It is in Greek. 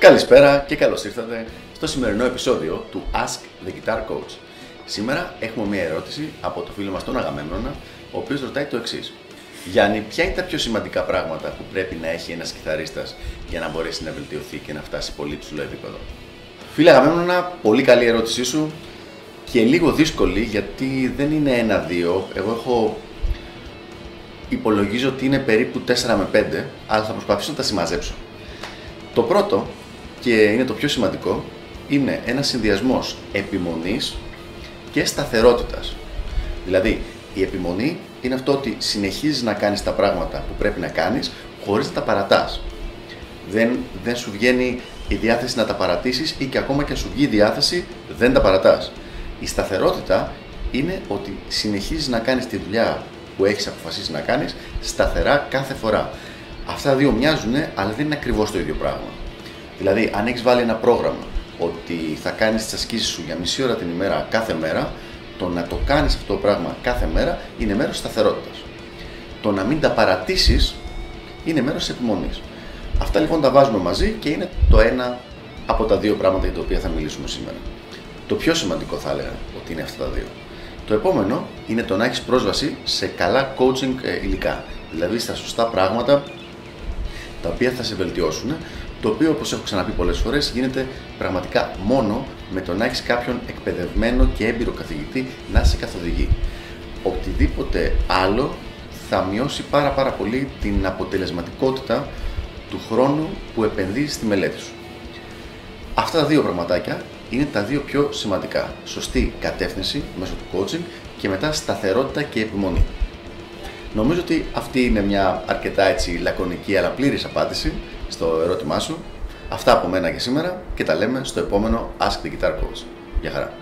Καλησπέρα και καλώς ήρθατε στο σημερινό επεισόδιο του Ask the Guitar Coach. Σήμερα έχουμε μια ερώτηση από το φίλο μας τον Αγαμέμνονα, ο οποίος ρωτάει το εξής. Γιάννη, ποια είναι τα πιο σημαντικά πράγματα που πρέπει να έχει ένας κιθαρίστας για να μπορέσει να βελτιωθεί και να φτάσει πολύ ψηλό επίπεδο; Φίλε Αγαμέμνονα, πολύ καλή ερώτησή σου και λίγο δύσκολη γιατί δεν είναι ένα-δύο. Εγώ έχω υπολογίζω ότι είναι περίπου 4 με 5, αλλά θα προσπαθήσω να τα συμμαζέψω. Το πρώτο, και είναι το πιο σημαντικό, είναι ένας συνδυασμός επιμονής και σταθερότητας. Δηλαδή, η επιμονή είναι αυτό ότι συνεχίζεις να κάνεις τα πράγματα που πρέπει να κάνεις χωρίς να τα παρατάς. Δεν, δεν σου βγαίνει η διάθεση να τα παρατήσεις ή και ακόμα και αν σου βγει η διάθεση δεν τα παρατάς. Η σταθερότητα είναι ότι συνεχίζεις να κάνεις τη δουλειά που έχεις αποφασίσει να κάνεις σταθερά κάθε φορά. Αυτά δύο μοιάζουν, αλλά δεν είναι ακριβώς το ίδιο πράγμα. Δηλαδή, αν έχεις βάλει ένα πρόγραμμα ότι θα κάνεις τις ασκήσεις σου για μισή ώρα την ημέρα κάθε μέρα, το να το κάνεις αυτό το πράγμα κάθε μέρα είναι μέρος σταθερότητας. Το να μην τα παρατήσεις είναι μέρος της επιμονής. Αυτά λοιπόν τα βάζουμε μαζί και είναι το ένα από τα δύο πράγματα για τα οποία θα μιλήσουμε σήμερα. Το πιο σημαντικό θα έλεγα ότι είναι αυτά τα δύο. Το επόμενο είναι το να έχεις πρόσβαση σε καλά coaching ε, υλικά. Δηλαδή στα σωστά πράγματα τα οποία θα σε βελτιώσουν. Το οποίο, όπως έχω ξαναπεί πολλές φορές, γίνεται πραγματικά μόνο με το να έχεις κάποιον εκπαιδευμένο και έμπειρο καθηγητή να σε καθοδηγεί. Οτιδήποτε άλλο θα μειώσει πάρα πάρα πολύ την αποτελεσματικότητα του χρόνου που επενδύεις στη μελέτη σου. Αυτά τα δύο πραγματάκια είναι τα δύο πιο σημαντικά. Σωστή κατεύθυνση μέσω του coaching και μετά σταθερότητα και επιμονή. Νομίζω ότι αυτή είναι μια αρκετά έτσι λακωνική αλλά πλήρης απάντηση στο ερώτημά σου. Αυτά από μένα για σήμερα και τα λέμε στο επόμενο Ask the Guitar Coach. Γεια χαρά.